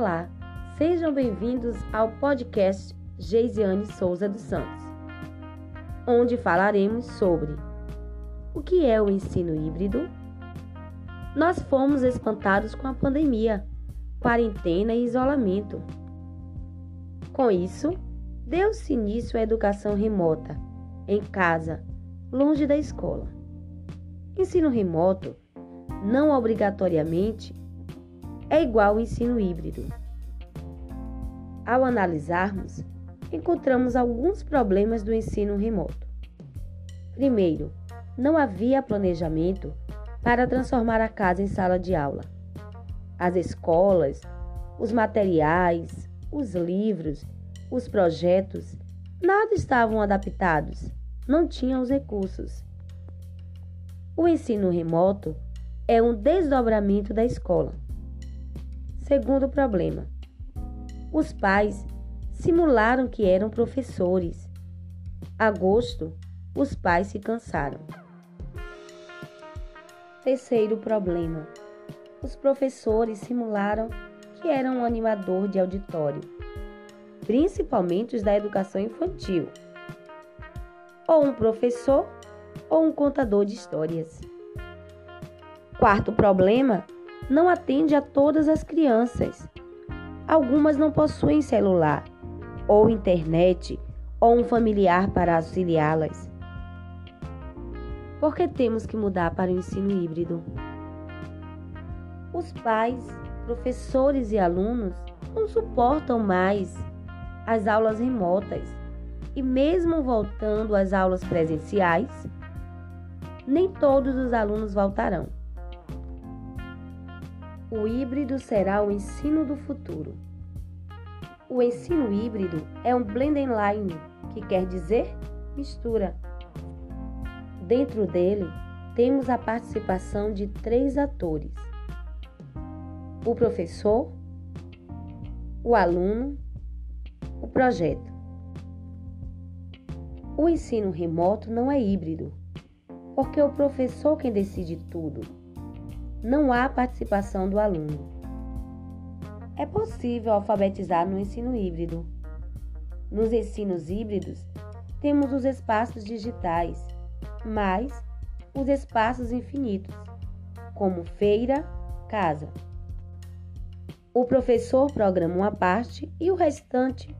Olá, sejam bem-vindos ao podcast Geisiane Souza dos Santos, onde falaremos sobre o que é o ensino híbrido. Nós fomos espantados com a pandemia, quarentena e isolamento. Com isso, deu-se início à educação remota, em casa, longe da escola. Ensino remoto, não obrigatoriamente, é igual ao ensino híbrido. Ao analisarmos, encontramos alguns problemas do ensino remoto. Primeiro, não havia planejamento para transformar a casa em sala de aula. As escolas, os materiais, os livros, os projetos, nada estavam adaptados, não tinham os recursos. O ensino remoto é um desdobramento da escola. Segundo problema, os pais simularam que eram professores. Agosto, os pais se cansaram. Terceiro problema, os professores simularam que eram um animador de auditório, principalmente os da educação infantil, ou um professor ou um contador de histórias. Quarto problema, não atende a todas as crianças. Algumas não possuem celular, ou internet, ou um familiar para auxiliá-las. Por que temos que mudar para o ensino híbrido? Os pais, professores e alunos não suportam mais as aulas remotas e, mesmo voltando às aulas presenciais, nem todos os alunos voltarão. O híbrido será o ensino do futuro. O ensino híbrido é um blending line, que quer dizer mistura. Dentro dele, temos a participação de três atores: o professor, o aluno, o projeto. O ensino remoto não é híbrido, porque é o professor quem decide tudo não há participação do aluno. É possível alfabetizar no ensino híbrido. Nos ensinos híbridos, temos os espaços digitais, mais os espaços infinitos, como feira, casa. O professor programa uma parte e o restante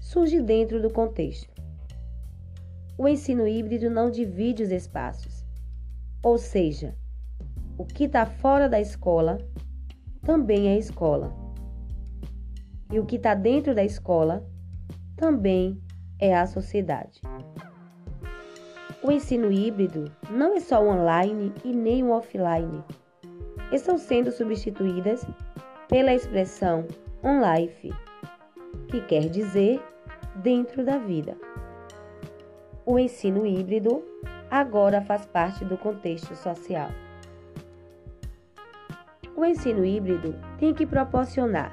surge dentro do contexto. O ensino híbrido não divide os espaços, ou seja, o que está fora da escola também é escola. E o que está dentro da escola também é a sociedade. O ensino híbrido não é só online e nem o offline. Estão sendo substituídas pela expressão on-life, que quer dizer dentro da vida. O ensino híbrido agora faz parte do contexto social. O ensino híbrido tem que proporcionar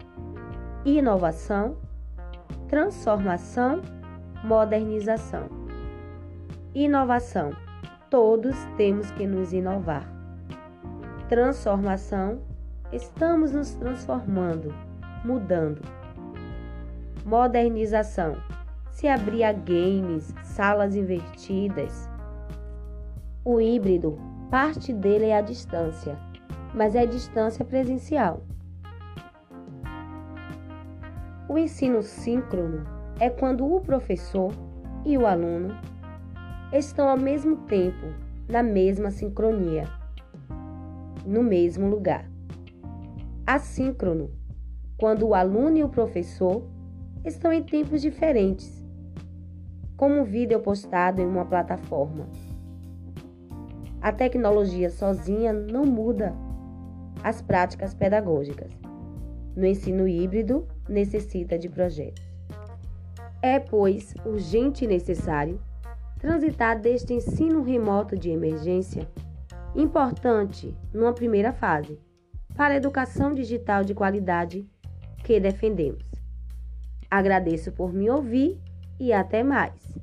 inovação, transformação, modernização. Inovação. Todos temos que nos inovar. Transformação. Estamos nos transformando, mudando. Modernização. Se abrir a games, salas invertidas. O híbrido, parte dele é a distância mas é distância presencial. O ensino síncrono é quando o professor e o aluno estão ao mesmo tempo na mesma sincronia, no mesmo lugar. Assíncrono, quando o aluno e o professor estão em tempos diferentes, como um vídeo postado em uma plataforma. A tecnologia sozinha não muda as práticas pedagógicas. No ensino híbrido, necessita de projetos. É, pois, urgente e necessário transitar deste ensino remoto de emergência, importante numa primeira fase, para a educação digital de qualidade que defendemos. Agradeço por me ouvir e até mais.